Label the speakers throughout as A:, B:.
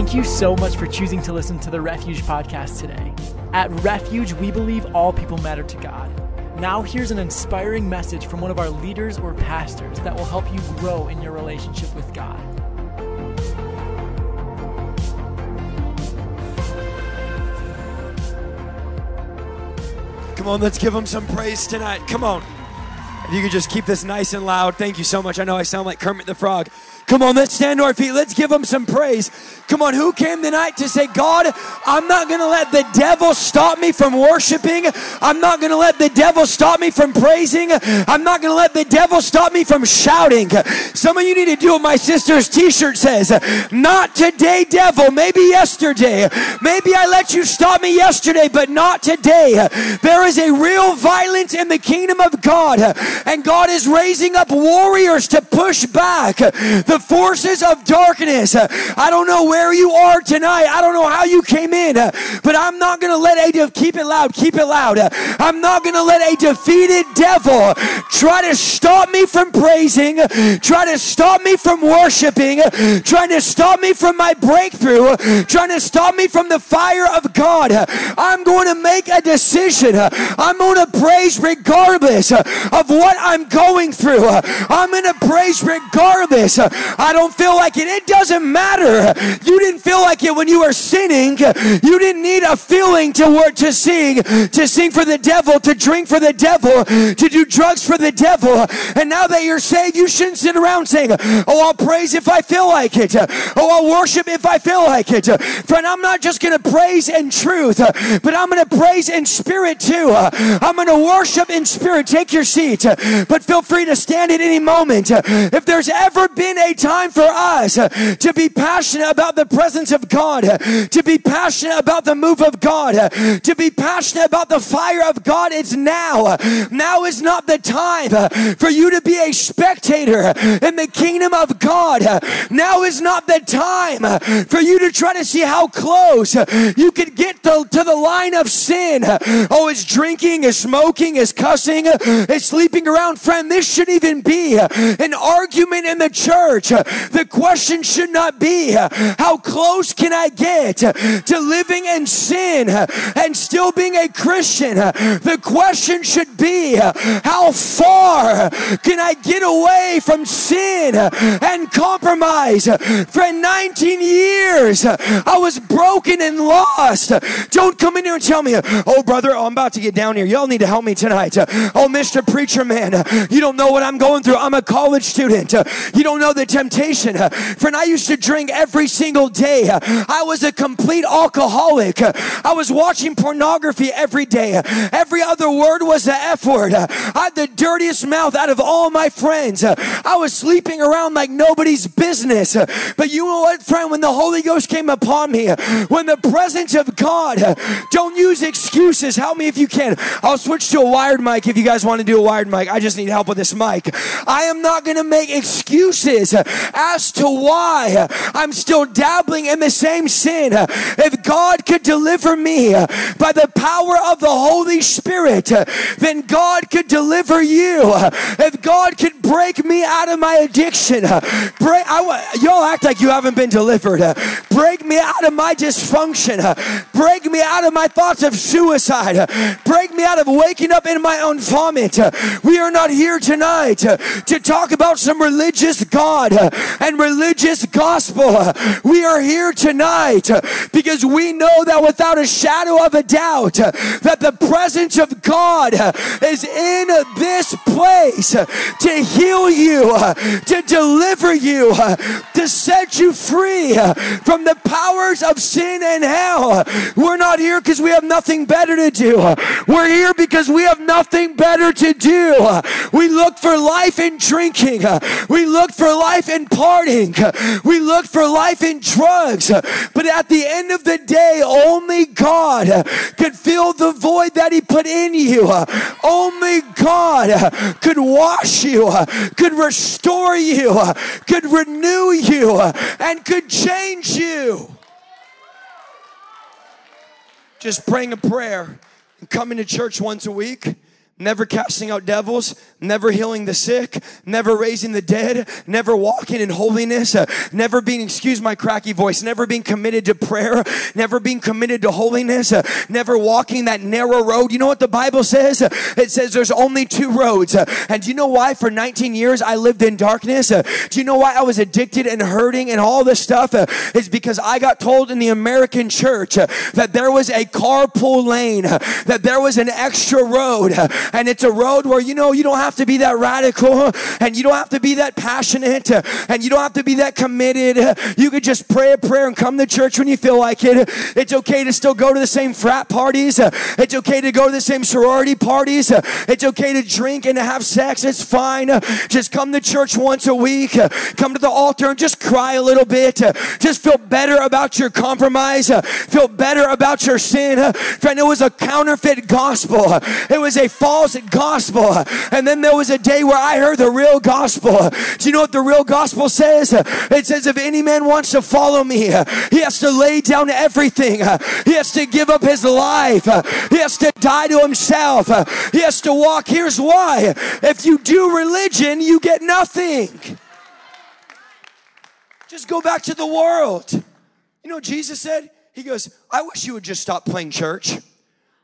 A: Thank you so much for choosing to listen to the Refuge podcast today. At Refuge, we believe all people matter to God. Now, here's an inspiring message from one of our leaders or pastors that will help you grow in your relationship with God.
B: Come on, let's give him some praise tonight. Come on. If you could just keep this nice and loud. Thank you so much. I know I sound like Kermit the Frog. Come on, let's stand to our feet. Let's give him some praise. Come on, who came tonight to say, God, I'm not going to let the devil stop me from worshiping. I'm not going to let the devil stop me from praising. I'm not going to let the devil stop me from shouting. Some of you need to do what my sister's t shirt says Not today, devil. Maybe yesterday. Maybe I let you stop me yesterday, but not today. There is a real violence in the kingdom of God, and God is raising up warriors to push back the forces of darkness. I don't know where you are tonight. I don't know how you came in, uh, but I'm not going to let a de- keep it loud, keep it loud. Uh, I'm not going to let a defeated devil try to stop me from praising, try to stop me from worshiping, trying to stop me from my breakthrough, trying to stop me from the fire of God. I'm going to make a decision. I'm going to praise regardless of what I'm going through. I'm going to praise regardless. I don't feel like it. It doesn't matter. You didn't feel like it when you were sinning. You didn't need a feeling to work to sing, to sing for the devil, to drink for the devil, to do drugs for the devil. And now that you're saved, you shouldn't sit around saying, "Oh, I'll praise if I feel like it. Oh, I'll worship if I feel like it." Friend, I'm not just going to praise in truth, but I'm going to praise in spirit too. I'm going to worship in spirit. Take your seat, but feel free to stand at any moment. If there's ever been a time for us to be passionate about the presence of God, to be passionate about the move of God, to be passionate about the fire of God, it's now. Now is not the time for you to be a spectator in the kingdom of God. Now is not the time for you to try to see how close you could get to, to the line of sin. Oh, it's drinking, it's smoking, it's cussing, it's sleeping around. Friend, this shouldn't even be an argument in the church. The question should not be how close can I get to living in sin and still being a Christian. The question should be how far can I get away from sin and compromise? For 19 years, I was broken and lost. Don't come in here and tell me, oh, brother, oh, I'm about to get down here. Y'all need to help me tonight. Oh, Mr. Preacher Man, you don't know what I'm going through. I'm a college student. You don't know the temptation. Friend, I used to drink every single day. I was a complete alcoholic. I was watching pornography every day. Every other word was the F word. I had the dirtiest mouth out of all my friends. I was sleeping around like nobody's business. But you know what, friend? When the Holy Ghost came upon me, when the presence of God, don't use excuses. Help me if you can. I'll switch to a wired mic if you guys want to do a wired mic. I just need help with this mic. I am not going to make excuses as to why I'm still dabbling in the same sin. If God could deliver me by the power of the Holy Spirit, then God could deliver you. If God could break me out of my addiction, break, I, y'all act like you haven't been delivered. Break me out of my dysfunction. Break me out of my thoughts of suicide. Break me out of waking up in my own vomit. We are not here tonight to talk about some religious God and religious gospel. We are here tonight because we know that without a shadow of a doubt that the presence of God is in this place to heal you, to deliver you, to set you free from the powers of sin and hell. We're not here because we have nothing better to do. We're here because we have nothing better to do. We look for life in drinking. We look for life in partying. We look for life in drugs. But at the end of the day, only God uh, could fill the void that He put in you. Uh, only God uh, could wash you, could restore you, could renew you, and could change you. Just praying a prayer and coming to church once a week never casting out devils, never healing the sick, never raising the dead, never walking in holiness, uh, never being, excuse my cracky voice, never being committed to prayer, never being committed to holiness, uh, never walking that narrow road. You know what the Bible says? It says there's only two roads. Uh, and do you know why for 19 years I lived in darkness? Uh, do you know why I was addicted and hurting and all this stuff? Uh, it's because I got told in the American church that there was a carpool lane, that there was an extra road and it's a road where you know you don't have to be that radical and you don't have to be that passionate and you don't have to be that committed. You could just pray a prayer and come to church when you feel like it. It's okay to still go to the same frat parties. It's okay to go to the same sorority parties. It's okay to drink and to have sex. It's fine. Just come to church once a week. Come to the altar and just cry a little bit. Just feel better about your compromise. Feel better about your sin. Friend, it was a counterfeit gospel. It was a false gospel. And then there was a day where I heard the real gospel. Do you know what the real gospel says? It says, if any man wants to follow me, he has to lay down everything. He has to give up his life. He has to die to himself. He has to walk. Here's why. If you do religion, you get nothing. Just go back to the world. You know what Jesus said? He goes, I wish you would just stop playing church.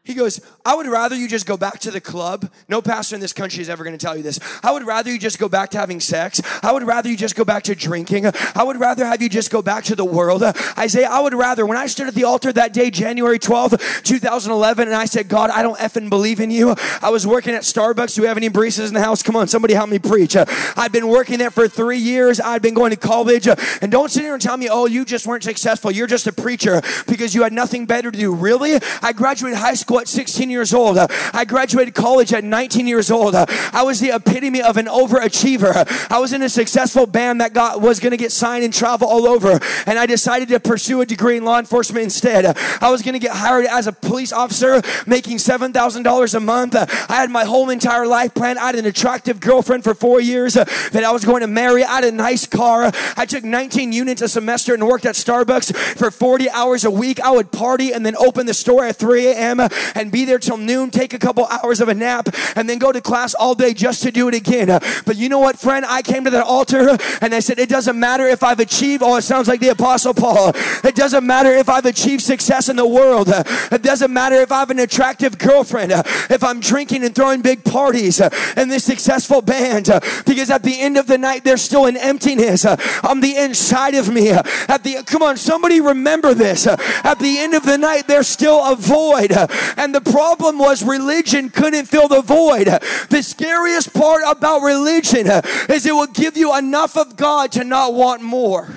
B: He goes, I would rather you just go back to the club. No pastor in this country is ever going to tell you this. I would rather you just go back to having sex. I would rather you just go back to drinking. I would rather have you just go back to the world. Isaiah, I would rather, when I stood at the altar that day, January 12th, 2011, and I said, God, I don't effing believe in you. I was working at Starbucks. Do we have any baristas in the house? Come on, somebody help me preach. I'd been working there for three years. I'd been going to college. And don't sit here and tell me, oh, you just weren't successful. You're just a preacher because you had nothing better to do. Really? I graduated high school at 16 years old. I graduated college at 19 years old. I was the epitome of an overachiever. I was in a successful band that got was going to get signed and travel all over. And I decided to pursue a degree in law enforcement instead. I was going to get hired as a police officer, making $7,000 a month. I had my whole entire life planned. I had an attractive girlfriend for four years that I was going to marry. I had a nice car. I took 19 units a semester and worked at Starbucks for 40 hours a week. I would party and then open the store at 3 a.m. and be there till noon, take a couple hours of a nap, and then go to class all day just to do it again. But you know what, friend? I came to that altar and I said, It doesn't matter if I've achieved, oh, it sounds like the Apostle Paul. It doesn't matter if I've achieved success in the world. It doesn't matter if I have an attractive girlfriend, if I'm drinking and throwing big parties in this successful band, because at the end of the night, there's still an emptiness on the inside of me. At the, come on, somebody remember this. At the end of the night, there's still a void. And the problem was religion couldn't fill the void. The scariest part about religion is it will give you enough of God to not want more.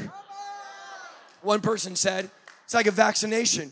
B: One person said, it's like a vaccination.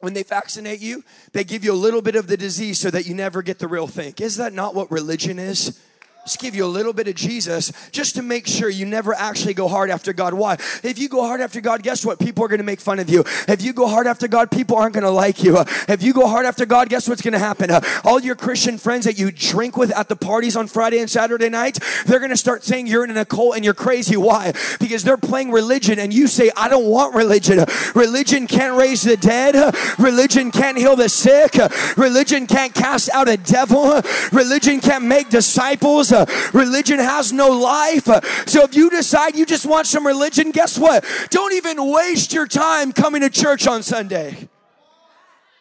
B: When they vaccinate you, they give you a little bit of the disease so that you never get the real thing. Is that not what religion is? Just give you a little bit of Jesus just to make sure you never actually go hard after God. Why? If you go hard after God, guess what? People are going to make fun of you. If you go hard after God, people aren't going to like you. If you go hard after God, guess what's going to happen? All your Christian friends that you drink with at the parties on Friday and Saturday night, they're going to start saying you're in a cult and you're crazy. Why? Because they're playing religion and you say, I don't want religion. Religion can't raise the dead. Religion can't heal the sick. Religion can't cast out a devil. Religion can't make disciples. Uh, religion has no life. Uh, so if you decide you just want some religion, guess what? Don't even waste your time coming to church on Sunday.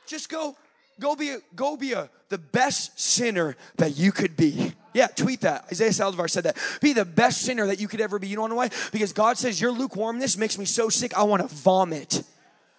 B: Just go, go be, a, go be a, the best sinner that you could be. Yeah, tweet that. Isaiah Saldivar said that. Be the best sinner that you could ever be. You know why? Because God says your lukewarmness makes me so sick, I want to vomit.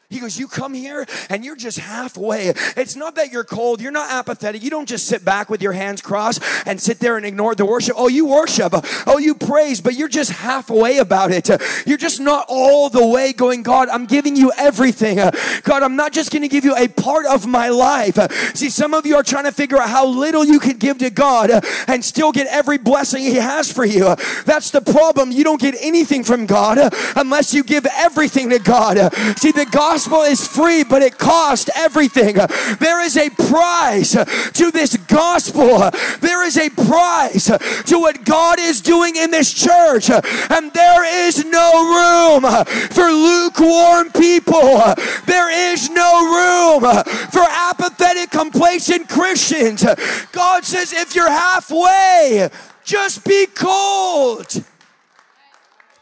B: He goes, You come here and you're just halfway. It's not that you're cold, you're not apathetic. You don't just sit back with your hands crossed and sit there and ignore the worship. Oh, you worship. Oh, you praise, but you're just halfway about it. You're just not all the way going, God, I'm giving you everything. God, I'm not just going to give you a part of my life. See, some of you are trying to figure out how little you could give to God and still get every blessing He has for you. That's the problem. You don't get anything from God unless you give everything to God. See, the God gospel is free, but it cost everything. There is a price to this gospel. There is a price to what God is doing in this church. And there is no room for lukewarm people. There is no room for apathetic, complacent Christians. God says, if you're halfway, just be cold.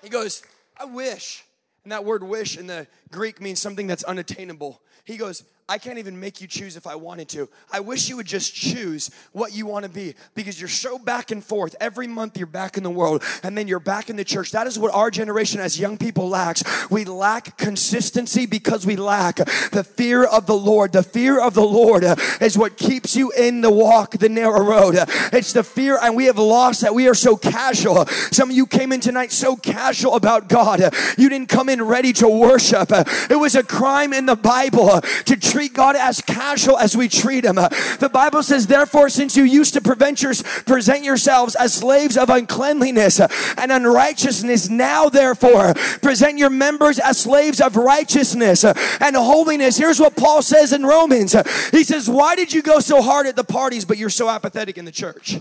B: He goes, I wish. And that word wish in the Greek means something that's unattainable. He goes, I can't even make you choose if I wanted to. I wish you would just choose what you want to be because you're so back and forth. Every month you're back in the world and then you're back in the church. That is what our generation as young people lacks. We lack consistency because we lack the fear of the Lord. The fear of the Lord uh, is what keeps you in the walk, the narrow road. It's the fear, and we have lost that. We are so casual. Some of you came in tonight so casual about God. You didn't come in ready to worship. It was a crime in the Bible to treat God as casual as we treat Him. The Bible says, therefore, since you used to present yourselves as slaves of uncleanliness and unrighteousness, now therefore present your members as slaves of righteousness and holiness. Here's what Paul says in Romans. He says, Why did you go so hard at the parties, but you're so apathetic in the church?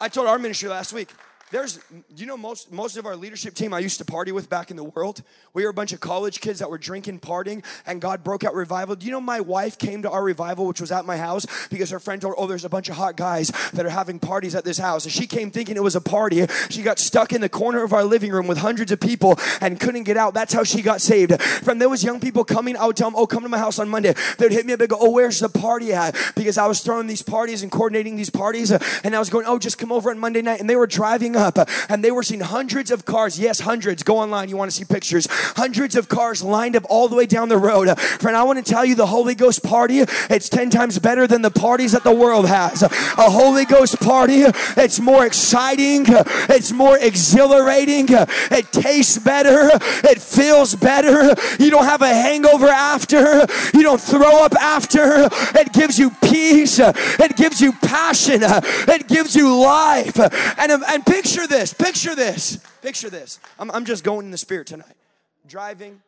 B: I told our ministry last week, there's, you know, most, most of our leadership team I used to party with back in the world, we were a bunch of college kids that were drinking, partying, and God broke out revival. Do you know my wife came to our revival, which was at my house, because her friend told her, oh, there's a bunch of hot guys that are having parties at this house. And she came thinking it was a party. She got stuck in the corner of our living room with hundreds of people and couldn't get out. That's how she got saved. From there was young people coming, I would tell them, oh, come to my house on Monday. They'd hit me up and go, oh, where's the party at? Because I was throwing these parties and coordinating these parties. And I was going, oh, just come over on Monday night. And they were driving up and they were seeing hundreds of cars. Yes, hundreds. Go online. You want to see pictures. Hundreds of cars lined up all the way down the road. Friend, I want to tell you the Holy Ghost party, it's 10 times better than the parties that the world has. A Holy Ghost party, it's more exciting. It's more exhilarating. It tastes better. It feels better. You don't have a hangover after. You don't throw up after. It gives you peace. It gives you passion. It gives you life. And, and picture this. Picture this. Picture this. I'm, I'm just going in the spirit tonight. Driving,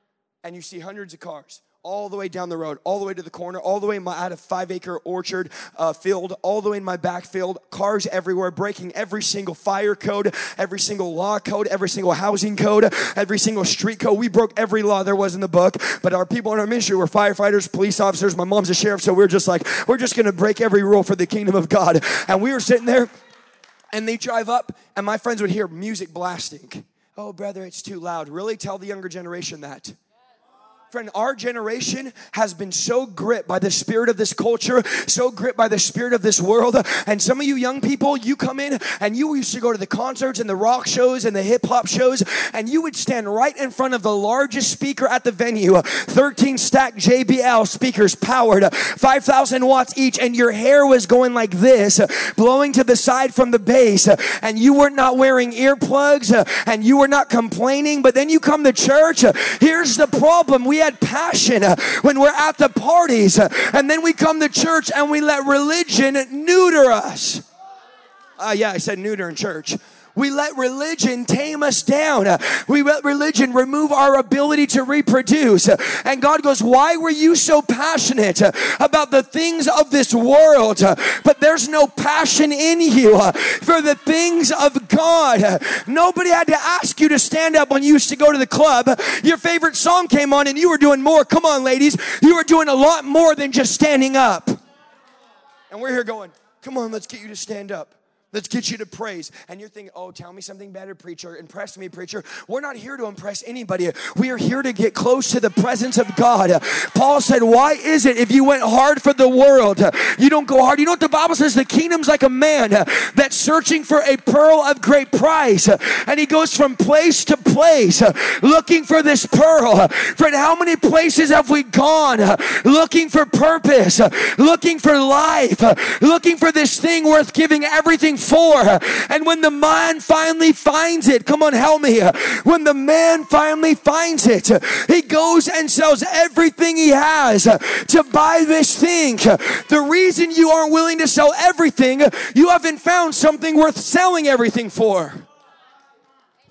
B: and you see hundreds of cars all the way down the road, all the way to the corner, all the way in my, had a five acre orchard uh, field, all the way in my back field, cars everywhere, breaking every single fire code, every single law code, every single housing code, every single street code. We broke every law there was in the book, but our people in our ministry were firefighters, police officers. My mom's a sheriff, so we we're just like, we're just gonna break every rule for the kingdom of God. And we were sitting there and they drive up, and my friends would hear music blasting. Oh, brother, it's too loud. Really tell the younger generation that. Friend, our generation has been so gripped by the spirit of this culture, so gripped by the spirit of this world. And some of you young people, you come in and you used to go to the concerts and the rock shows and the hip hop shows, and you would stand right in front of the largest speaker at the venue 13 stack JBL speakers powered, 5,000 watts each, and your hair was going like this, blowing to the side from the bass, and you were not wearing earplugs and you were not complaining. But then you come to church, here's the problem. We we had passion uh, when we're at the parties, uh, and then we come to church and we let religion neuter us. Uh, yeah, I said neuter in church. We let religion tame us down. We let religion remove our ability to reproduce. And God goes, Why were you so passionate about the things of this world? But there's no passion in you for the things of God. Nobody had to ask you to stand up when you used to go to the club. Your favorite song came on and you were doing more. Come on, ladies. You were doing a lot more than just standing up. And we're here going, Come on, let's get you to stand up. Let's get you to praise. And you're thinking, oh, tell me something better, preacher. Impress me, preacher. We're not here to impress anybody. We are here to get close to the presence of God. Paul said, why is it if you went hard for the world, you don't go hard? You know what the Bible says? The kingdom's like a man that's searching for a pearl of great price. And he goes from place to place looking for this pearl. Friend, how many places have we gone looking for purpose, looking for life, looking for this thing worth giving everything for. And when the man finally finds it, come on, help me. When the man finally finds it, he goes and sells everything he has to buy this thing. The reason you aren't willing to sell everything, you haven't found something worth selling everything for.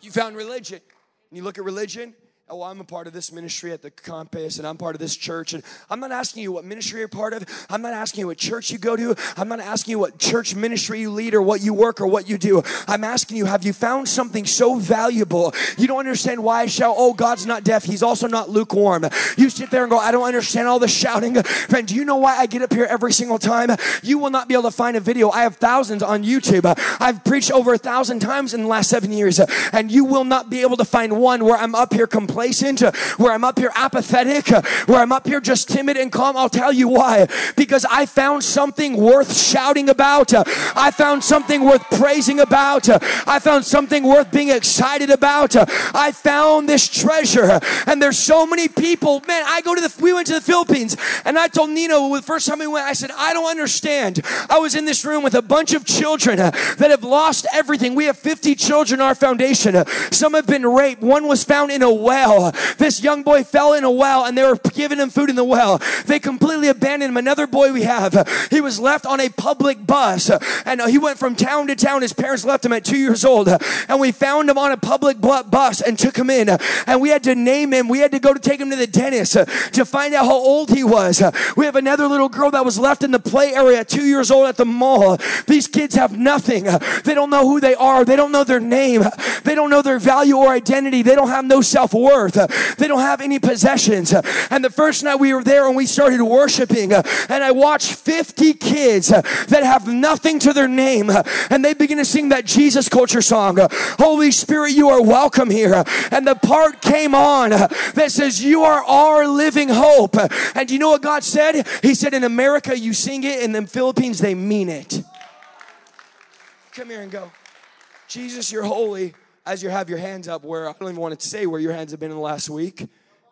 B: You found religion. And You look at religion, oh, I'm a part of this ministry at the campus and I'm part of this church. And I'm not asking you what ministry you're part of. I'm not asking you what church you go to. I'm not asking you what church ministry you lead or what you work or what you do. I'm asking you, have you found something so valuable? You don't understand why I shout, oh, God's not deaf. He's also not lukewarm. You sit there and go, I don't understand all the shouting. Friend, do you know why I get up here every single time? You will not be able to find a video. I have thousands on YouTube. I've preached over a thousand times in the last seven years, and you will not be able to find one where I'm up here complaining complacent, uh, where I'm up here apathetic, uh, where I'm up here just timid and calm. I'll tell you why. Because I found something worth shouting about. Uh, I found something worth praising about. I found something worth being excited about. I found this treasure. And there's so many people. Man, I go to the, we went to the Philippines and I told Nino the first time we went, I said, I don't understand. I was in this room with a bunch of children that have lost everything. We have 50 children in our foundation. Some have been raped. One was found in a well well. This young boy fell in a well and they were giving him food in the well. They completely abandoned him. Another boy we have, he was left on a public bus and he went from town to town. His parents left him at two years old and we found him on a public bus and took him in and we had to name him. We had to go to take him to the dentist to find out how old he was. We have another little girl that was left in the play area two years old at the mall. These kids have nothing. They don't know who they are. They don't know their name. They don't know their value or identity. They don't have no self worth They don't have any possessions. And the first night we were there and we started worshiping, and I watched 50 kids that have nothing to their name, and they begin to sing that Jesus culture song. Holy Spirit, you are welcome here. And the part came on that says, You are our living hope. And you know what God said? He said, In America, you sing it, in the Philippines, they mean it. Come here and go. Jesus, you're holy as you have your hands up, where I don't even want to say where your hands have been in the last week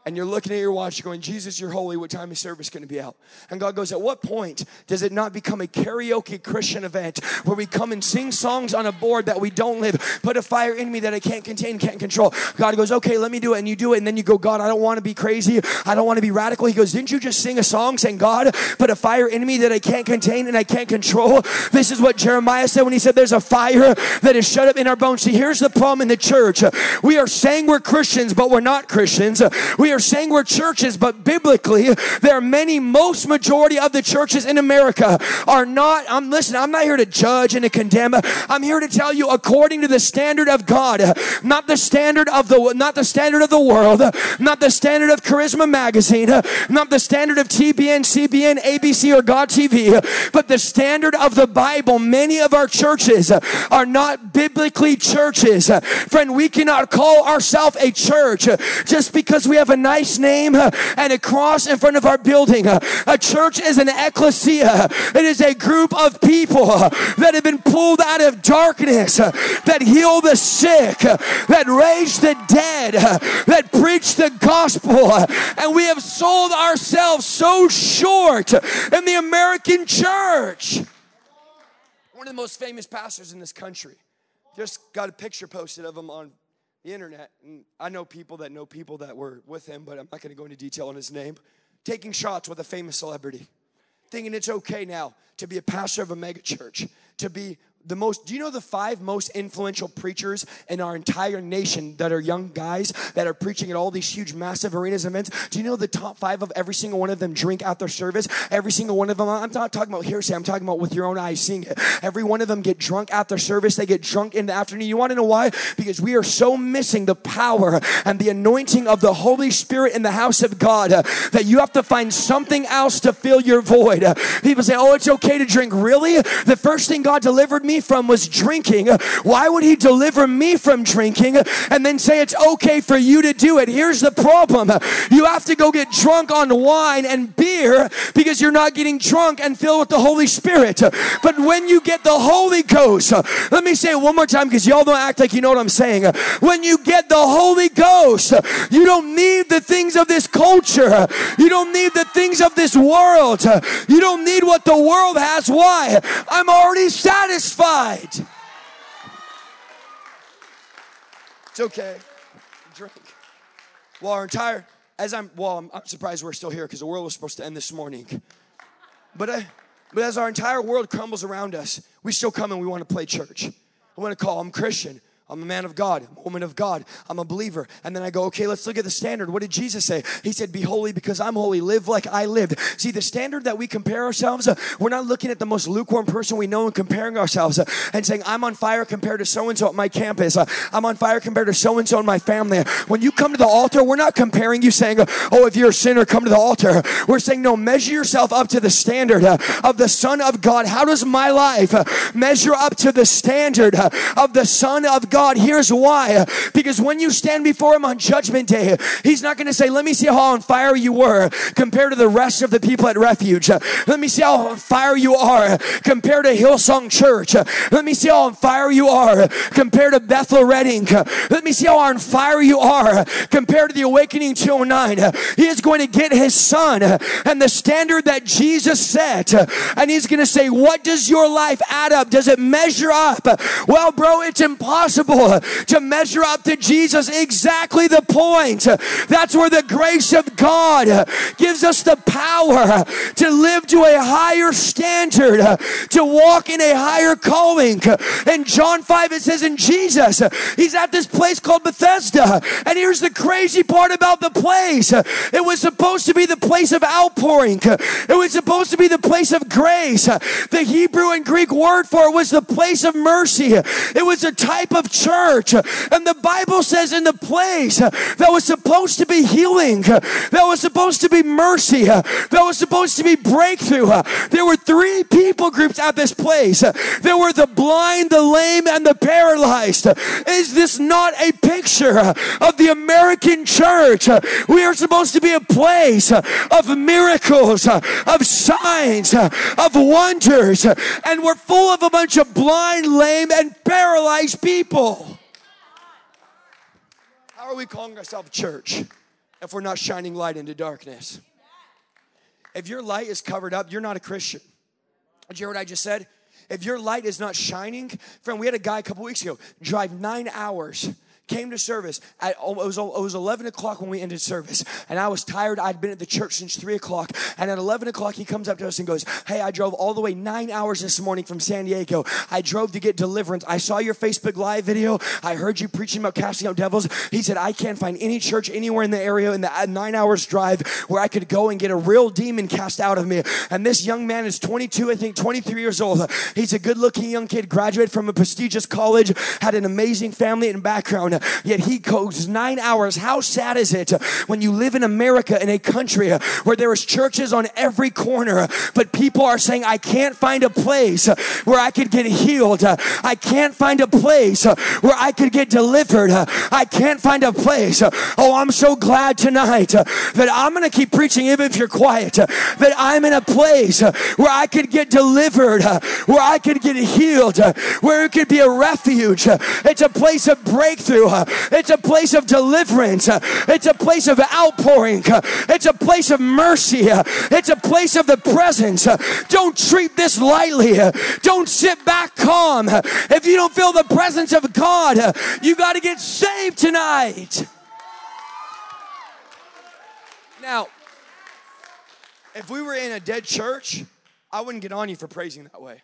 B: and you're looking at your watch you're going, Jesus, you're holy. What time is service going to be out? And God goes, At what point does it not become a karaoke Christian event where we come and sing songs on a board that we don't live, put a fire in me that I can't contain, can't control? God goes, Okay, let me do it. And you do it. And then you go, God, I don't want to be crazy. I don't want to be radical. He goes, Didn't you just sing a song saying, God, put a fire in me that I can't contain and I can't control? This is what Jeremiah said when he said, There's a fire that is shut up in our bones. See, here's the problem in the church. We are saying we're Christians, but we're not Christians. We are saying we're churches, but biblically, there are many, most majority of the churches in America are not. I'm listening, I'm not here to judge and to condemn. I'm here to tell you according to the standard of God, not the standard of the not the standard of the world, not the standard of Charisma Magazine, not the standard of TBN, CBN, ABC, or God TV, but the standard of the Bible. Many of our churches are not biblically churches. Friend, we cannot call ourselves a church just because we have a nice name uh, and a cross in front of our building. Uh, a church is an ecclesia. It is a group of people uh, that have been pulled out of darkness, that heal the sick, that raise the dead, that preach the gospel. And we have sold ourselves so short in the American church. One of the most famous pastors in this country. Just got a picture posted of him on the internet, and I know people that know people that were with him, but I'm not going to go into detail on his name, taking shots with a famous celebrity, thinking it's okay now to be a pastor of a megachurch, to be the most do you know the five most influential preachers in our entire nation that are young guys that are preaching at all these huge massive arenas events? Do you know the top five of every single one of them drink after service? Every single one of them i'm not talking about hearsay i'm talking about with your own eyes seeing it. Every one of them get drunk after service they get drunk in the afternoon. You want to know why? Because we are so missing the power and the anointing of the holy spirit in the house of god uh, that you have to find something else to fill your void. Uh, people say oh it's okay to drink. Really? The first thing god delivered me me from was drinking. Why would he deliver me from drinking and then say it's okay for you to do it? Here's the problem you have to go get drunk on wine and beer because you're not getting drunk and filled with the Holy Spirit. But when you get the Holy Ghost, let me say it one more time because y'all don't act like you know what I'm saying. When you get the Holy Ghost, you don't need the things of this culture, you don't need the things of this world, you don't need what the world has. Why? I'm already satisfied It's okay. Drink. Well, our entire, as I'm, well, I'm, I'm surprised we're still here because the world was supposed to end this morning. But, uh, but as our entire world crumbles around us, we still come and we want to play church. I want to call, I'm Christian. I'm a man of God, I'm a woman of God, I'm a believer. And then I go, okay, let's look at the standard. What did Jesus say? He said, Be holy because I'm holy, live like I lived. See, the standard that we compare ourselves, uh, we're not looking at the most lukewarm person we know and comparing ourselves uh, and saying, I'm on fire compared to so and so at my campus, uh, I'm on fire compared to so and so in my family. When you come to the altar, we're not comparing you saying, Oh, if you're a sinner, come to the altar. We're saying, No, measure yourself up to the standard uh, of the Son of God. How does my life uh, measure up to the standard uh, of the Son of God? Here's why. Because when you stand before Him on Judgment Day, He's not going to say, Let me see how on fire you were compared to the rest of the people at Refuge. Let me see how on fire you are compared to Hillsong Church. Let me see how on fire you are compared to Bethel Redding. Let me see how on fire you are compared to the Awakening 209. He is going to get His Son and the standard that Jesus set, and He's going to say, What does your life add up? Does it measure up? Well, bro, it's impossible to measure up to Jesus. Exactly the point. That's where the grace of God gives us the power to live to a higher standard, to walk in a higher calling. In John 5, it says, In Jesus, He's at this place called Bethesda. And here's the crazy part about the place it was supposed to be the place of outpouring, it was supposed to be the place of grace. The Hebrew and Greek word for it was the place of mercy, it was a type of church. And the Bible says, in the place that was supposed to be healing, that was supposed to be mercy, that was supposed to be breakthrough, there were three people groups at this place. There were the blind, the lame, and the paralyzed. Is this not a picture of the American church? We are supposed to be a place of miracles, of signs, of wonders, and we're full of a bunch of blind, lame, and paralyzed people. How are we calling ourselves church if we're not shining light into darkness? If your light is covered up, you're not a Christian. Did you hear what I just said? If your light is not shining, friend, we had a guy a couple weeks ago drive nine hours came to service at oh, it was, oh, it was 11 o'clock when we ended service and i was tired. I'd been at the church since 3 o'clock and at 11 o'clock he comes up to us and goes hey i drove all the way nine hours this morning from san diego. I drove to get deliverance. I saw your facebook live video. I heard you preaching about casting out devils. He said i can't find any church anywhere in the area in the uh, nine hours drive where i could go and get a real demon cast out of me. And this young man is 22 i think 23 years old. He's a good looking young kid graduated from a prestigious college had an amazing family and background yet he goes nine hours. How sad is it when you live in America in a country where there is churches on every corner, but people are saying, I can't find a place where I could get healed. I can't find a place where I could get delivered. I can't find a place. Oh, I'm so glad tonight that I'm going to keep preaching even if you're quiet, that I'm in a place where I could get delivered, where I could get healed, where it could be a refuge. It's a place of It's a place of deliverance. It's a place of outpouring. It's a place of mercy. It's a place of the presence. Don't treat this lightly. Don't sit back calm. If you don't feel the presence of God, you got to get saved tonight. Now, if we were in a dead church, I wouldn't get on you for praising that way.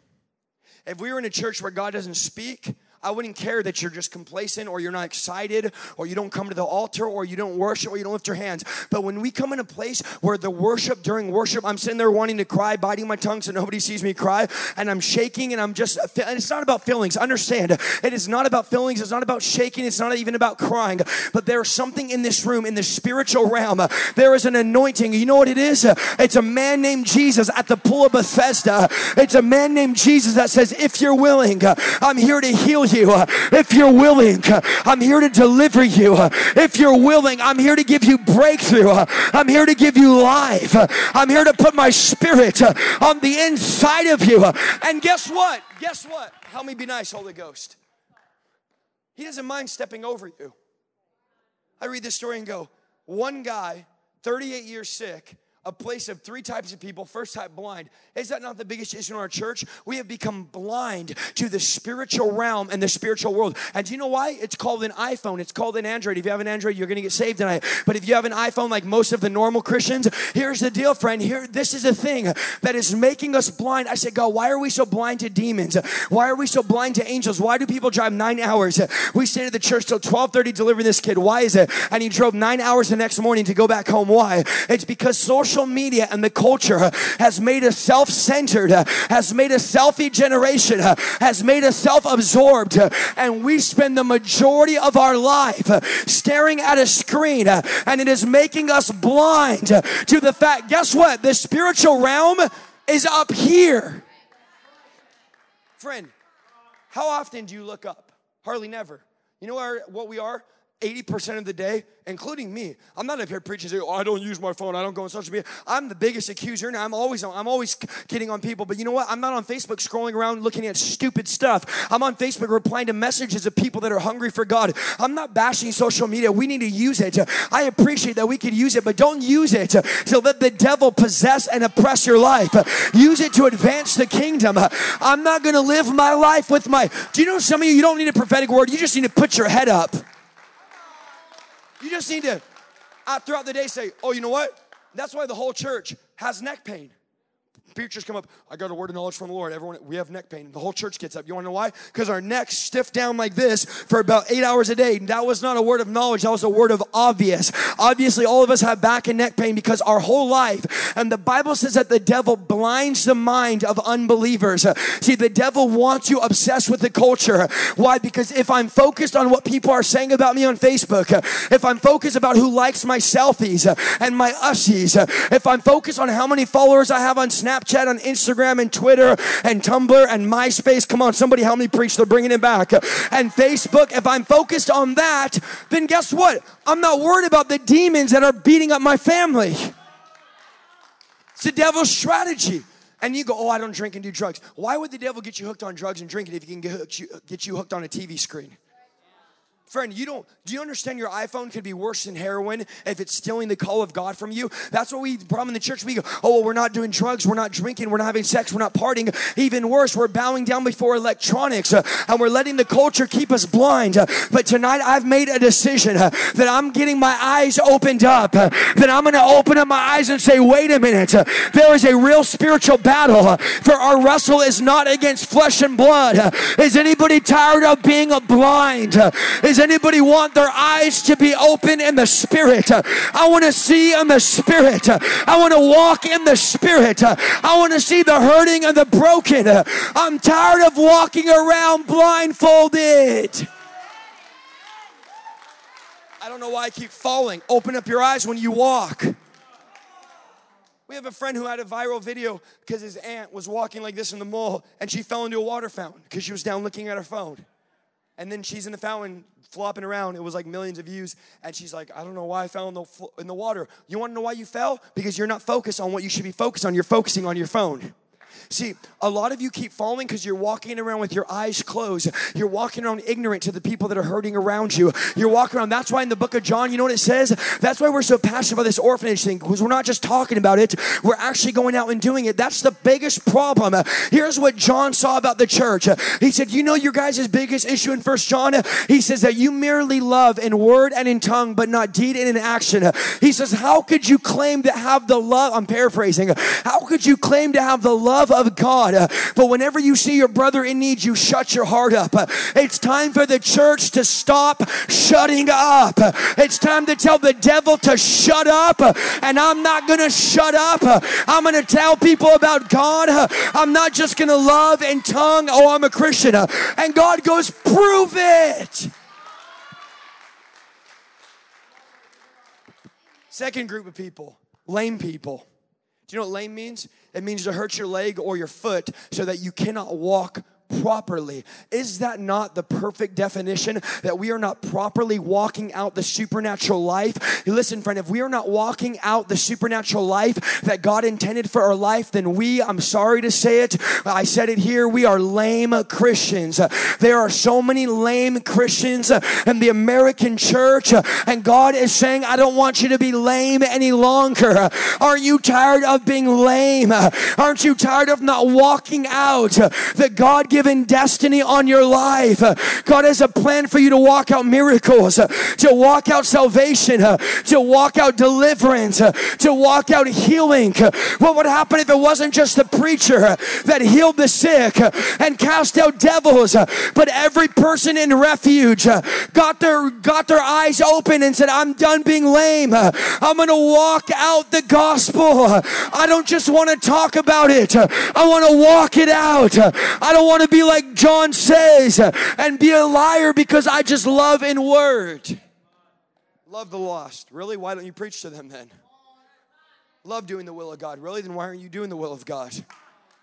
B: If we were in a church where God doesn't speak, I wouldn't care that you're just complacent or you're not excited or you don't come to the altar or you don't worship or you don't lift your hands. But when we come in a place where the worship, during worship, I'm sitting there wanting to cry, biting my tongue so nobody sees me cry, and I'm shaking and I'm just, and it's not about feelings. Understand, it is not about feelings. It's not about shaking. It's not even about crying. But there's something in this room, in the spiritual realm. There is an anointing. You know what it is? It's a man named Jesus at the pool of Bethesda. It's a man named Jesus that says, if you're willing, I'm here to heal you. Uh, if you're willing, uh, I'm here to deliver you. Uh, if you're willing, I'm here to give you breakthrough. I'm here to give you life. I'm here to put my spirit on the inside of you. And guess what? Guess what? Help me be nice, Holy Ghost. He doesn't mind stepping over you. I read this story and go, one guy, 38 years sick, a place of three types of people. First type, blind. Is that not the biggest issue in our church? We have become blind to the spiritual realm and the spiritual world. And do you know why? It's called an iPhone. It's called an Android. If you have an Android, you're going to get saved tonight. But if you have an iPhone, like most of the normal Christians, here's the deal, friend. Here, this is a thing that is making us blind. I said, God, why are we so blind to demons? Why are we so blind to angels? Why do people drive nine hours? We stayed at the church till 12:30 delivering this kid. Why is it? And he drove nine hours the next morning to go back home. Why? It's because social social media and the culture has made us self centered, has made us selfie generation, has made us self absorbed, and we spend the majority of our life staring at a screen, and it is making us blind to the fact guess what? The spiritual realm is up here. Friend, how often do you look up? Hardly never. You know what we are? 80% of the day, including me. I'm not up here preaching, saying, oh, I don't use my phone, I don't go on social media. I'm the biggest accuser, and I'm always, I'm always kidding on people. But you know what? I'm not on Facebook scrolling around looking at stupid stuff. I'm on Facebook replying to messages of people that are hungry for God. I'm not bashing social media. We need to use it. I appreciate that we could use it, but don't use it to let the devil possess and oppress your life. Use it to advance the kingdom. I'm not going to live my life with my. Do you know some of you, you don't need a prophetic word, you just need to put your head up. You just need to, uh, throughout the day, say, oh, you know what? That's why the whole church has neck pain. Preachers come up, I got a word of knowledge from the Lord. Everyone, we have neck pain. The whole church gets up. You want to know why? Because our necks stiff down like this for about eight hours a day. That was not a word of knowledge. That was a word of obvious. Obviously, all of us have back and neck pain because our whole life, and the Bible says that the devil blinds the mind of unbelievers. See, the devil wants you obsessed with the culture. Why? Because if I'm focused on what people are saying about me on Facebook, if I'm focused about who likes my selfies and my ussies, if I'm focused on how many followers I have on Snapchat, Snapchat, on Instagram, and Twitter, and Tumblr, and MySpace. Come on, somebody help me preach. They're bringing it back. And Facebook. If I'm focused on that, then guess what? I'm not worried about the demons that are beating up my family. It's the devil's strategy. And you go, oh, I don't drink and do drugs. Why would the devil get you hooked on drugs and drinking if he can get you, get you hooked on a TV screen? Friend, you don't, do you understand your iPhone could be worse than heroin if it's stealing the call of God from you? That's what we, problem in the church, we go, oh, well, we're not doing drugs, we're not drinking, we're not having sex, we're not partying. Even worse, we're bowing down before electronics uh, and we're letting the culture keep us blind. Uh, but tonight I've made a decision uh, that I'm getting my eyes opened up, uh, that I'm going to open up my eyes and say, wait a minute, uh, there is a real spiritual battle, uh, for our wrestle is not against flesh and blood. is anybody tired of being a blind? is anybody want their eyes to be open in the spirit? I want to see in the spirit. I want to walk in the spirit. I want to see the hurting and the broken. I'm tired of walking around blindfolded. I don't know why I keep falling. Open up your eyes when you walk. We have a friend who had a viral video because his aunt was walking like this in the mall and she fell into a water fountain because she was down looking at her phone. And then she's in the fountain flopping around. It was like millions of views. And she's like, I don't know why I fell in the, in the water. You want to know why you fell? Because you're not focused on what you should be focused on. You're focusing on your phone. See, a lot of you keep falling because you're walking around with your eyes closed. You're walking around ignorant to the people that are hurting around you. You're walking around. That's why in the book of John, you know what it says? That's why we're so passionate about this orphanage thing because we're not just talking about it, we're actually going out and doing it. That's the biggest problem. Here's what John saw about the church. He said, You know your guys' biggest issue in First John? He says that you merely love in word and in tongue, but not deed and in action. He says, How could you claim to have the love? I'm paraphrasing. How could you claim to have the love of God. But whenever you see your brother in need, you shut your heart up. It's time for the church to stop shutting up. It's time to tell the devil to shut up. And I'm not going to shut up. I'm going to tell people about God. I'm not just going to love and tongue. Oh, I'm a Christian. And God goes, prove it. Second group of people, lame people. Do you know what lame means? It means to hurt your leg or your foot so that you cannot walk properly. Is that not the perfect definition that we are not properly walking out the supernatural life? Listen, friend, if we are not walking out the supernatural life that God intended for our life, then we, I'm sorry to say it, I said it here, we are lame Christians. There are so many lame Christians in the American church, and God is saying, I don't want you to be lame any longer. Are you tired of being lame? Aren't you tired of not walking out the God given destiny on your life? God has a plan for you to walk out miracles, to walk out salvation, to walk out deliverance, to walk out healing. What would happen if it wasn't just the preacher that healed the sick and cast out devils, but every person in refuge got their got their eyes open and said, "I'm done being lame. I'm going to walk out the gospel. I don't just want to talk about it. I want to walk it out. I don't want to be like John says and be a liar because I just love in word." Love the lost. Really? Why don't you preach to them then? Love doing the will of God. Really? Then why aren't you doing the will of God?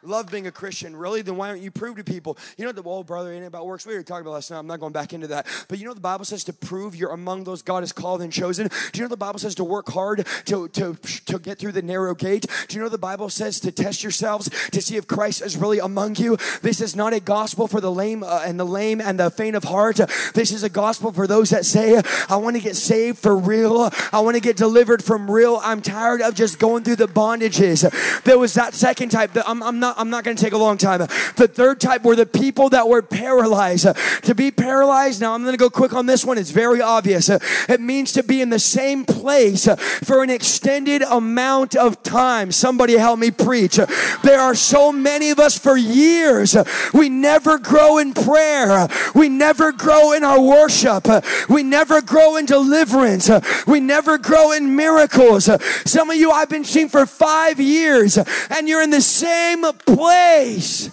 B: Love being a Christian, really, then why don't you prove to people? You know, the well, brother, ain't about works. We already talking about last night. I'm not going back into that. But you know, the Bible says to prove you're among those God has called and chosen. Do you know the Bible says to work hard to, to, to get through the narrow gate? Do you know the Bible says to test yourselves to see if Christ is really among you? This is not a gospel for the lame uh, and the lame and the faint of heart. This is a gospel for those that say, I want to get saved for real. I want to get delivered from real. I'm tired of just going through the bondages. There was that second type. That I'm, I'm not I'm not going to take a long time. The third type were the people that were paralyzed. To be paralyzed, now I'm going to go quick on this one. It's very obvious. It means to be in the same place for an extended amount of time. Somebody help me preach. There are so many of us for years. We never grow in prayer. We never grow in our worship. We never grow in deliverance. We never grow in miracles. Some of you I've been seeing for five years and you're in the same place.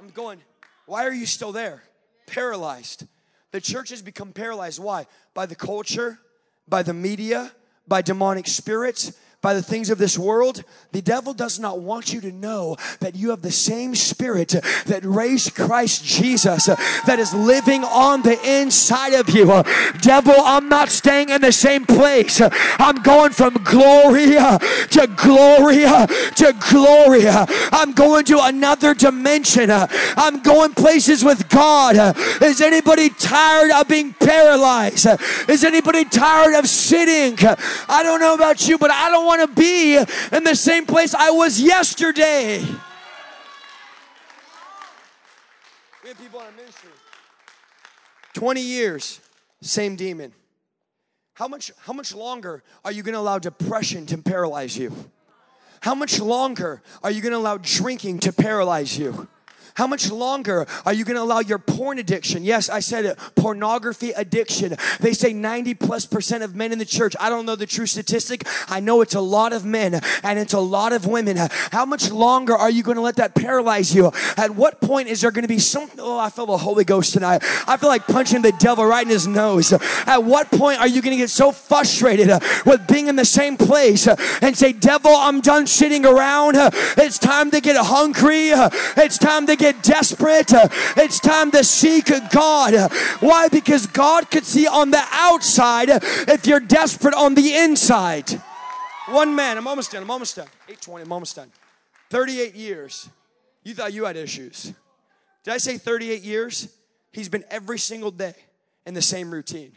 B: I'm going, why are you still there? Paralyzed. The church has become paralyzed. Why? By the culture, by the media, by demonic spirits, by the things of this world, the devil does not want you to know that you have the same spirit that raised Christ Jesus that is living on the inside of you. Devil, I'm not staying in the same place. I'm going from glory to glory to glory. I'm going to another dimension. I'm going places with God. Is anybody tired of being paralyzed? Is anybody tired of sitting? I don't know about you, but I don't want want to be in the same place I was yesterday. We have people in our ministry. 20 years, same demon. How much, how much longer are you going to allow depression to paralyze you? How much longer are you going to allow drinking to paralyze you? How much longer are you going to allow your porn addiction? Yes, I said it, pornography addiction. They say 90 plus percent of men in the church. I don't know the true statistic. I know it's a lot of men and it's a lot of women. How much longer are you going to let that paralyze you? At what point is there going to be some? Oh, I feel the Holy Ghost tonight. I feel like punching the devil right in his nose. At what point are you going to get so frustrated with being in the same place and say, Devil, I'm done sitting around. It's time to get hungry. It's time to get desperate, it's time to seek God. Why? Because God could see on the outside if you're desperate on the inside. One man, I'm almost done, I'm almost done. 820, I'm almost done. 38 years. You thought you had issues. Did I say 38 years? He's been every single day in the same routine.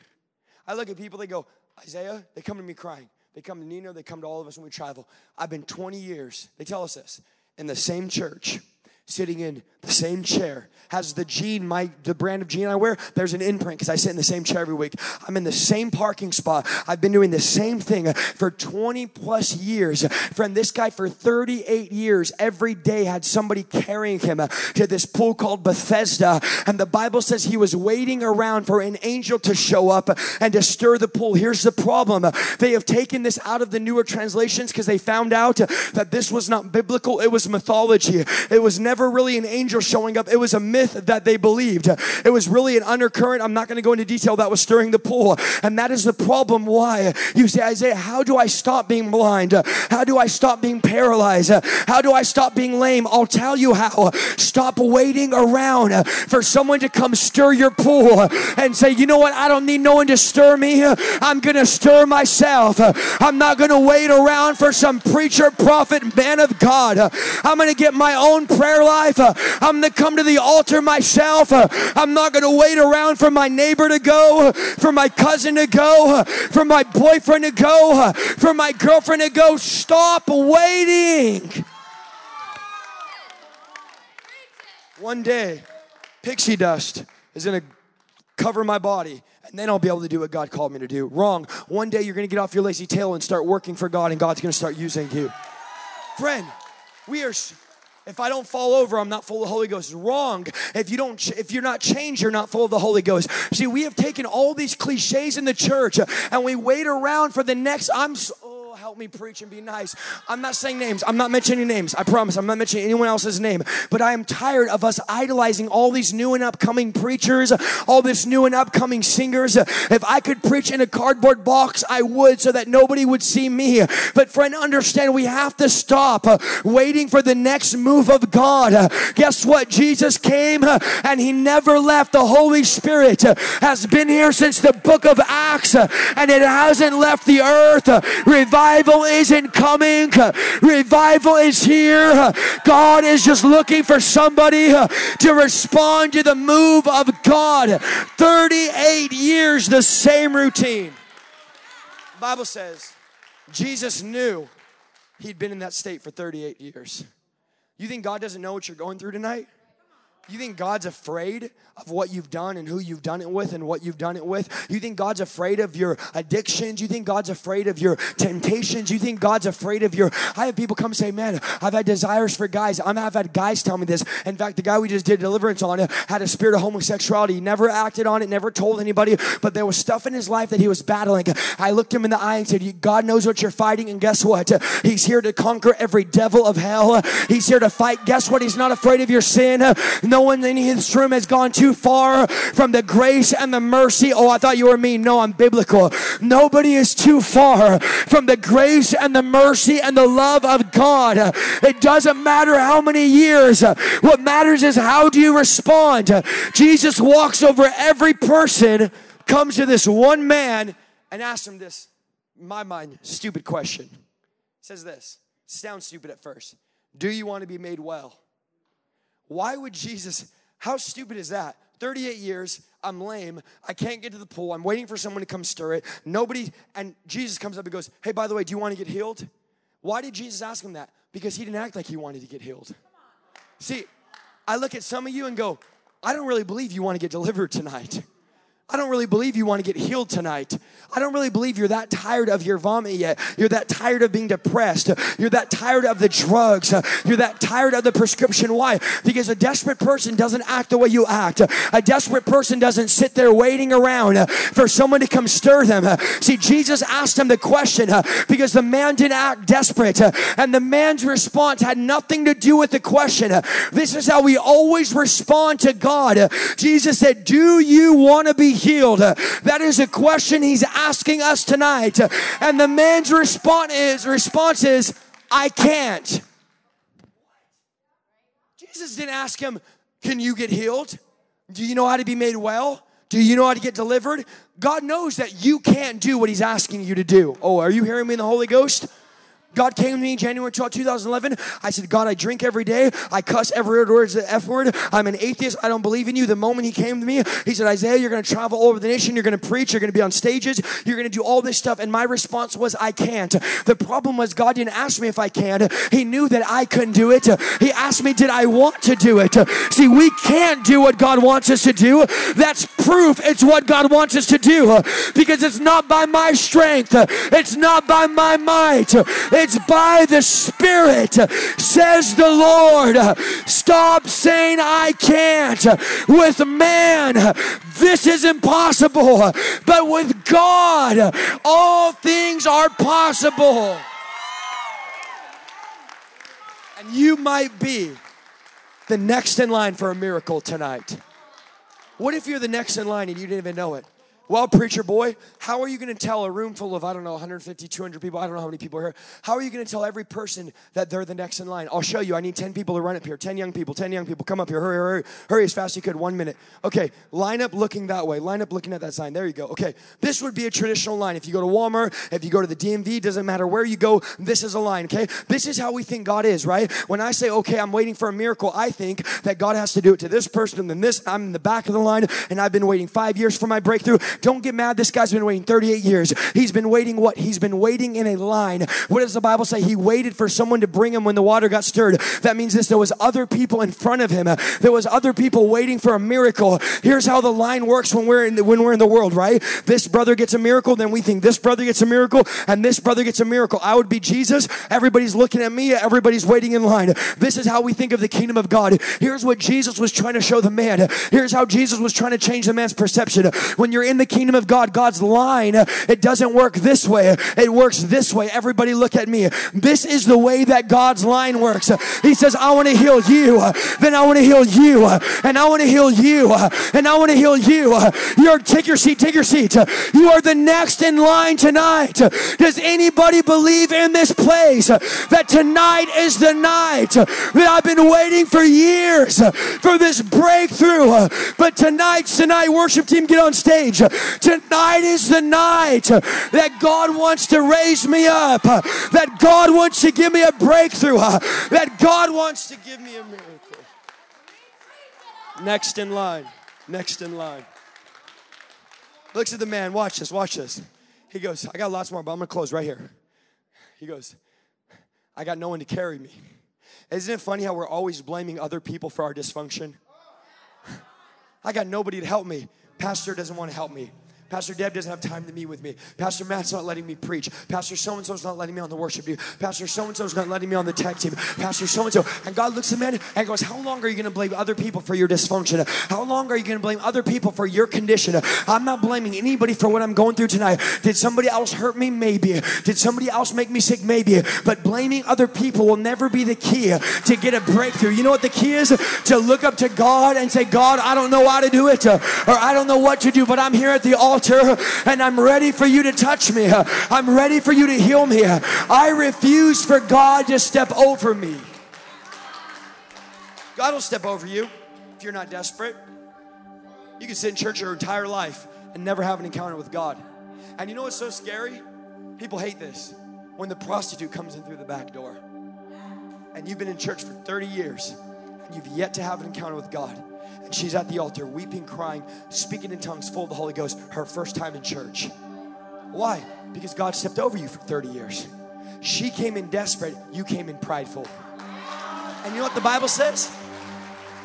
B: I look at people, they go, Isaiah, they come to me crying. They come to Nino, they come to all of us when we travel. I've been 20 years, they tell us this, in the same church sitting in the same chair has the jean my the brand of jean i wear there's an imprint because i sit in the same chair every week. I'm in the same parking spot. I've been doing the same thing for 20 plus years. Friend this guy for 38 years every day had somebody carrying him to this pool called bethesda. And the bible says he was waiting around for an angel to show up and to stir the pool. Here's the problem. They have taken this out of the newer translations because they found out that this was not biblical. It was mythology. It was never never really an angel showing up. It was a myth that they believed. It was really an undercurrent. I'm not going to go into detail that was stirring the pool. And that is the problem why you say, Isaiah, how do I stop being blind? How do I stop being paralyzed? How do I stop being lame? I'll tell you how. Stop waiting around for someone to come stir your pool and say, you know what? I don't need no one to stir me. I'm going to stir myself. I'm not going to wait around for some preacher, prophet, man of God. I'm going to get my own prayer life. Uh, I'm going to come to the altar myself. Uh, I'm not going to wait around for my neighbor to go, uh, for my cousin to go, for my boyfriend to go, for my girlfriend to go. Stop waiting. One day, pixie dust is going to cover my body and then I'll be able to do what God called me to do. Wrong. One day you're going to get off your lazy tail and start working for God, and God's going to start using you. Friend, we are. If I don't fall over, I'm not full of the Holy Ghost. Wrong. If you don't, if you're not changed, you're not full of the Holy Ghost. See, we have taken all these cliches in the church, and we wait around for the next. I'm. So, help me preach and be nice. I'm not saying names. I'm not mentioning names. I promise. I'm not mentioning anyone else's name. But I am tired of us idolizing all these new and upcoming preachers, all this new and upcoming singers. If I could preach in a cardboard box, I would so that nobody would see me. But friend, understand we have to stop waiting for the next move of God. Guess what? Jesus came and he never left. The Holy Spirit has been here since the book of Acts and it hasn't left the earth. Revive Revival isn't coming. Revival is here. God is just looking for somebody to respond to the move of God. 38 years, the same routine. The Bible says Jesus knew he'd been in that state for 38 years. You think God doesn't know what you're going through tonight? You think God's afraid of what you've done and who you've done it with and what you've done it with? You think God's afraid of your addictions? You think God's afraid of your temptations? You think God's afraid of your. I have people come say, Man, I've had desires for guys. I've had guys tell me this. In fact, the guy we just did deliverance on uh, had a spirit of homosexuality. He never acted on it, never told anybody, but there was stuff in his life that he was battling. I looked him in the eye and said, God knows what you're fighting, and guess what? He's here to conquer every devil of hell. He's here to fight. Guess what? He's not afraid of your sin. No one in this room has gone too far from the grace and the mercy. Oh, I thought you were me. No, I'm biblical. Nobody is too far from the grace and the mercy and the love of God. It doesn't matter how many years. What matters is how do you respond? Jesus walks over every person, comes to this one man, and asks him this, in my mind, stupid question. says this. Sounds stupid at first. Do you want to be made well? Why would Jesus, how stupid is that? 38 years, I'm lame, I can't get to the pool, I'm waiting for someone to come stir it. Nobody, and Jesus comes up and goes, Hey, by the way, do you want to get healed? Why did Jesus ask him that? Because he didn't act like he wanted to get healed. See, I look at some of you and go, I don't really believe you want to get delivered tonight. I don't really believe you want to get healed tonight. I don't really believe you're that tired of your vomit yet. You're that tired of being depressed. You're that tired of the drugs. You're that tired of the prescription. Why? Because a desperate person doesn't act the way you act. A desperate person doesn't sit there waiting around for someone to come stir them. See, Jesus asked him the question because the man didn't act desperate, and the man's response had nothing to do with the question. This is how we always respond to God. Jesus said, Do you want to be healed? That is a question he's asking us tonight. And the man's response is, response is I can't. Jesus didn't ask him, Can you get healed? Do you know how to be made well? Do you know how to get delivered? God knows that you can't do what He's asking you to do. Oh, are you hearing me in the Holy Ghost? God came to me in January 12, 2011. I said, God, I drink every day. I cuss every word is the F word. I'm an atheist. I don't believe in you. The moment he came to me, he said, Isaiah, you're going to travel all over the nation. You're going to preach. You're going to be on stages. You're going to do all this stuff. And my response was, I can't. The problem was God didn't ask me if I can. He knew that I couldn't do it. He asked me, did I want to do it? See, we can't do what God wants us to do. That's proof it's what God wants us to do because it's not by my strength. It's not by my might. It's by the Spirit, says the Lord. Stop saying I can't. With man, this is impossible. But with God, all things are possible. And you might be the next in line for a miracle tonight? What if you're the next in line and you didn't even know it? Well, preacher boy, how are you going to tell a room full of, I don't know, 150, 200 people? I don't know how many people are here. How are you going to tell every person that they're the next in line? I'll show you. I need 10 people to run up here. 10 young people, 10 young people. Come up here. Hurry, hurry, hurry as fast as you could. One minute. Okay, line up looking that way. Line up looking at that sign. There you go. Okay, this would be a traditional line. If you go to Walmart, if you go to the DMV, doesn't matter where you go, this is a line, okay? This is how we think God is, right? When I say, okay, I'm waiting for a miracle, I think that God has to do it to this person and then this. I'm in the back of the line and I've been waiting five years for my breakthrough. Don't get mad. This guy's been waiting 38 years. He's been waiting what? He's been waiting in a line. What does the Bible say? He waited for someone to bring him when the water got stirred. That means this there was other people in front of him. There was other people waiting for a miracle. Here's how the line works when we're in the, when we're in the world, right? This brother gets a miracle, then we think this brother gets a miracle, and this brother gets a miracle. I would be Jesus. Everybody's looking at me. Everybody's waiting in line. This is how we think of the kingdom of God. Here's what Jesus was trying to show the man. Here's how Jesus was trying to change the man's perception. When you're in the kingdom of God, God's line, it doesn't work this way. It works this way. Everybody look at me. This is the way that God's line works. He says, I want to heal you. Then I want to heal you. And I want to heal you. And I want to heal you. You're, take your seat. Take your seat. You are the next in line tonight. Does anybody believe in this place that tonight is the night that I've been waiting for years for this breakthrough? But tonight's tonight. Worship team, get on stage. Tonight is the night that God wants to raise me up, that God wants to give me a breakthrough, that God wants to give me a miracle. Next in line, next in line. Looks at the man, watch this, watch this. He goes, I got lots more, but I'm gonna close right here. He goes, I got no one to carry me. Isn't it funny how we're always blaming other people for our dysfunction? I got nobody to help me. Pastor doesn't want to help me. Pastor Deb doesn't have time to meet with me. Pastor Matt's not letting me preach. Pastor so and so's not letting me on the worship team. Pastor so and so's not letting me on the tech team. Pastor so and so. And God looks at me and goes, How long are you going to blame other people for your dysfunction? How long are you going to blame other people for your condition? I'm not blaming anybody for what I'm going through tonight. Did somebody else hurt me? Maybe. Did somebody else make me sick? Maybe. But blaming other people will never be the key to get a breakthrough. You know what the key is? To look up to God and say, God, I don't know how to do it, or I don't know what to do, but I'm here at the altar altar and I'm ready for you to touch me. I'm ready for you to heal me. I refuse for God to step over me. God will step over you if you're not desperate. You can sit in church your entire life and never have an encounter with God. And you know what's so scary? People hate this. When the prostitute comes in through the back door and you've been in church for 30 years and you've yet to have an encounter with God and she's at the altar, weeping, crying, speaking in tongues, full of the Holy Ghost, her first time in church. Why? Because God stepped over you for 30 years. She came in desperate, you came in prideful. And you know what the Bible says?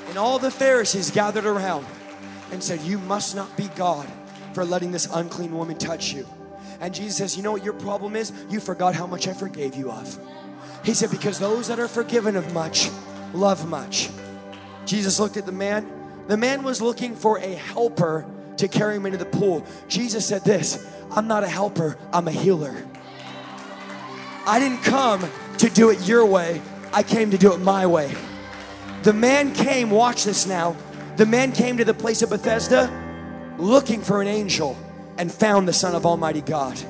B: And all the Pharisees gathered around and said, You must not be God for letting this unclean woman touch you. And Jesus says, You know what your problem is? You forgot how much I forgave you of. He said, Because those that are forgiven of much love much. Jesus looked at the man the man was looking for a helper to carry him into the pool. Jesus said this I'm not a helper, I'm a healer. I didn't come to do it your way, I came to do it my way. The man came, watch this now. The man came to the place of Bethesda looking for an angel and found the Son of Almighty God.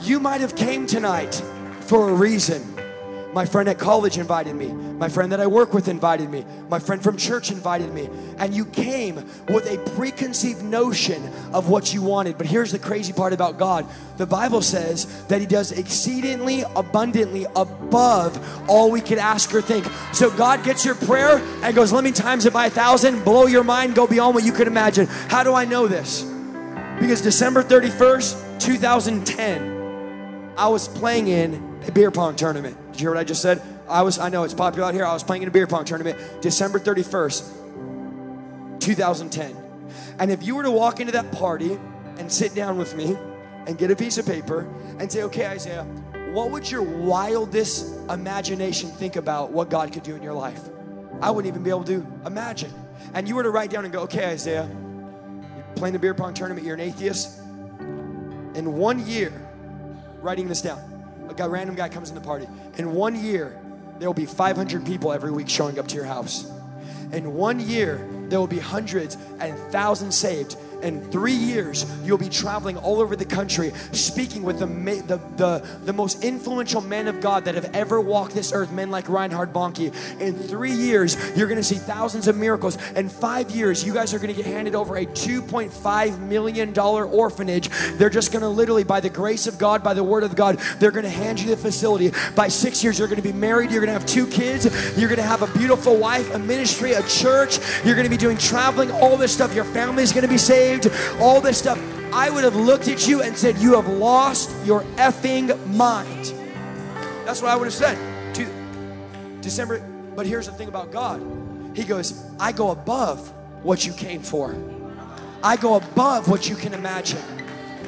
B: You might have came tonight for a reason. My friend at college invited me. My friend that I work with invited me. My friend from church invited me. And you came with a preconceived notion of what you wanted. But here's the crazy part about God the Bible says that He does exceedingly abundantly above all we could ask or think. So God gets your prayer and goes, Let me times it by a thousand, blow your mind, go beyond what you could imagine. How do I know this? Because December 31st, 2010, I was playing in a beer pong tournament. Did you hear what I just said? I was, I know it's popular out here. I was playing in a beer pong tournament December 31st, 2010. And if you were to walk into that party and sit down with me and get a piece of paper and say, okay, Isaiah, what would your wildest imagination think about what God could do in your life? I wouldn't even be able to imagine. And you were to write down and go, okay, Isaiah, you're playing the beer pong tournament, you're an atheist. In one year, writing this down, a guy, random guy comes in the party. In one year, there will be 500 people every week showing up to your house. In one year, there will be hundreds and thousands saved in three years, you'll be traveling all over the country, speaking with the, the, the, the most influential men of God that have ever walked this earth, men like Reinhard Bonnke. In three years, you're going to see thousands of miracles. In five years, you guys are going to get handed over a $2.5 million orphanage. They're just going to literally, by the grace of God, by the word of God, they're going to hand you the facility. By six years, you're going to be married. You're going to have two kids. You're going to have a beautiful wife, a ministry, a church. You're going to be doing traveling, all this stuff. Your family is going to be saved saved, all this stuff, I would have looked at you and said, You have lost your effing mind. That's what I would have said to December. But here's the thing about God He goes, I go above what you came for, I go above what you can imagine.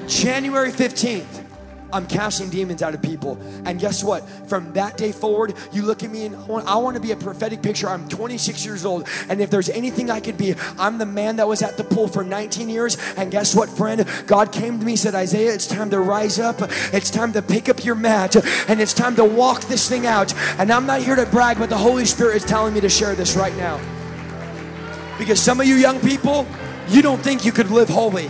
B: January 15th, I'm casting demons out of people. And guess what? From that day forward, you look at me and I want, I want, to be a prophetic picture. I'm 26 years old. And if there's anything I could be, I'm the man that was at the pool for 19 years. And guess what, friend? God came to me and said, Isaiah, it's time to rise up. It's time to pick up your mat. And it's time to walk this thing out. And I'm not here to brag, but the Holy Spirit is telling me to share this right now. Because some of you young people, you don't think you could live holy.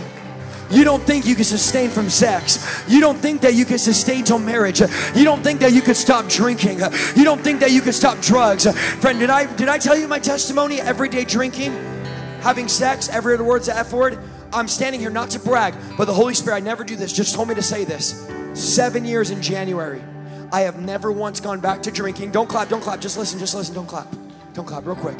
B: You don't think you can sustain from sex. You don't think that you can sustain till marriage. You don't think that you could stop drinking. You don't think that you could stop drugs. Friend, did I did I tell you my testimony? Everyday drinking, having sex, every other word's an F word. I'm standing here not to brag, but the Holy Spirit, I never do this, just told me to say this. Seven years in January. I have never once gone back to drinking. Don't clap, don't clap, just listen, just listen, don't clap. Don't clap, real quick.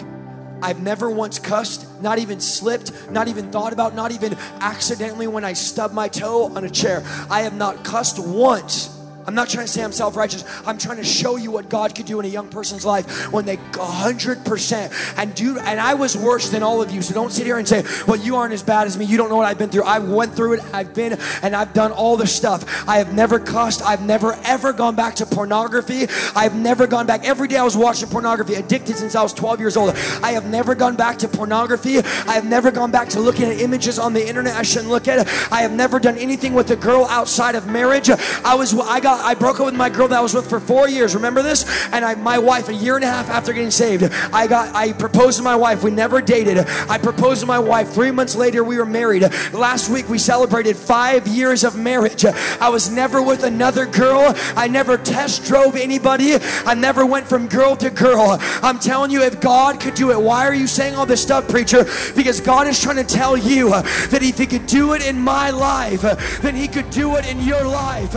B: I've never once cussed, not even slipped, not even thought about, not even accidentally when I stubbed my toe on a chair. I have not cussed once I'm not trying to say I'm self righteous. I'm trying to show you what God could do in a young person's life when they 100% and do. And I was worse than all of you. So don't sit here and say, well, you aren't as bad as me. You don't know what I've been through. I went through it. I've been and I've done all the stuff. I have never cussed. I've never ever gone back to pornography. I've never gone back. Every day I was watching pornography, addicted since I was 12 years old. I have never gone back to pornography. I have never gone back to looking at images on the internet I shouldn't look at. I have never done anything with a girl outside of marriage. I was, I got, I broke up with my girl that I was with for four years. Remember this? And I, my wife, a year and a half after getting saved, I got, I proposed to my wife. We never dated. I proposed to my wife. Three months later, we were married. Last week, we celebrated five years of marriage. I was never with another girl. I never test drove anybody. I never went from girl to girl. I'm telling you, if God could do it, why are you saying all this stuff, preacher? Because God is trying to tell you that if He could do it in my life, then He could do it in your life.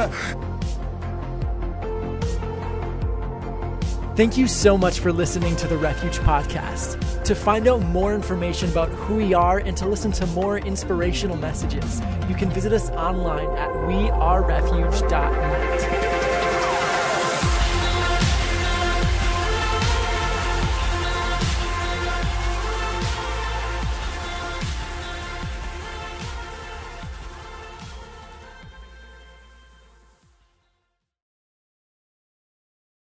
A: Thank you so much for listening to the Refuge Podcast. To find out more information about who we are and to listen to more inspirational messages, you can visit us online at wearerefuge.net.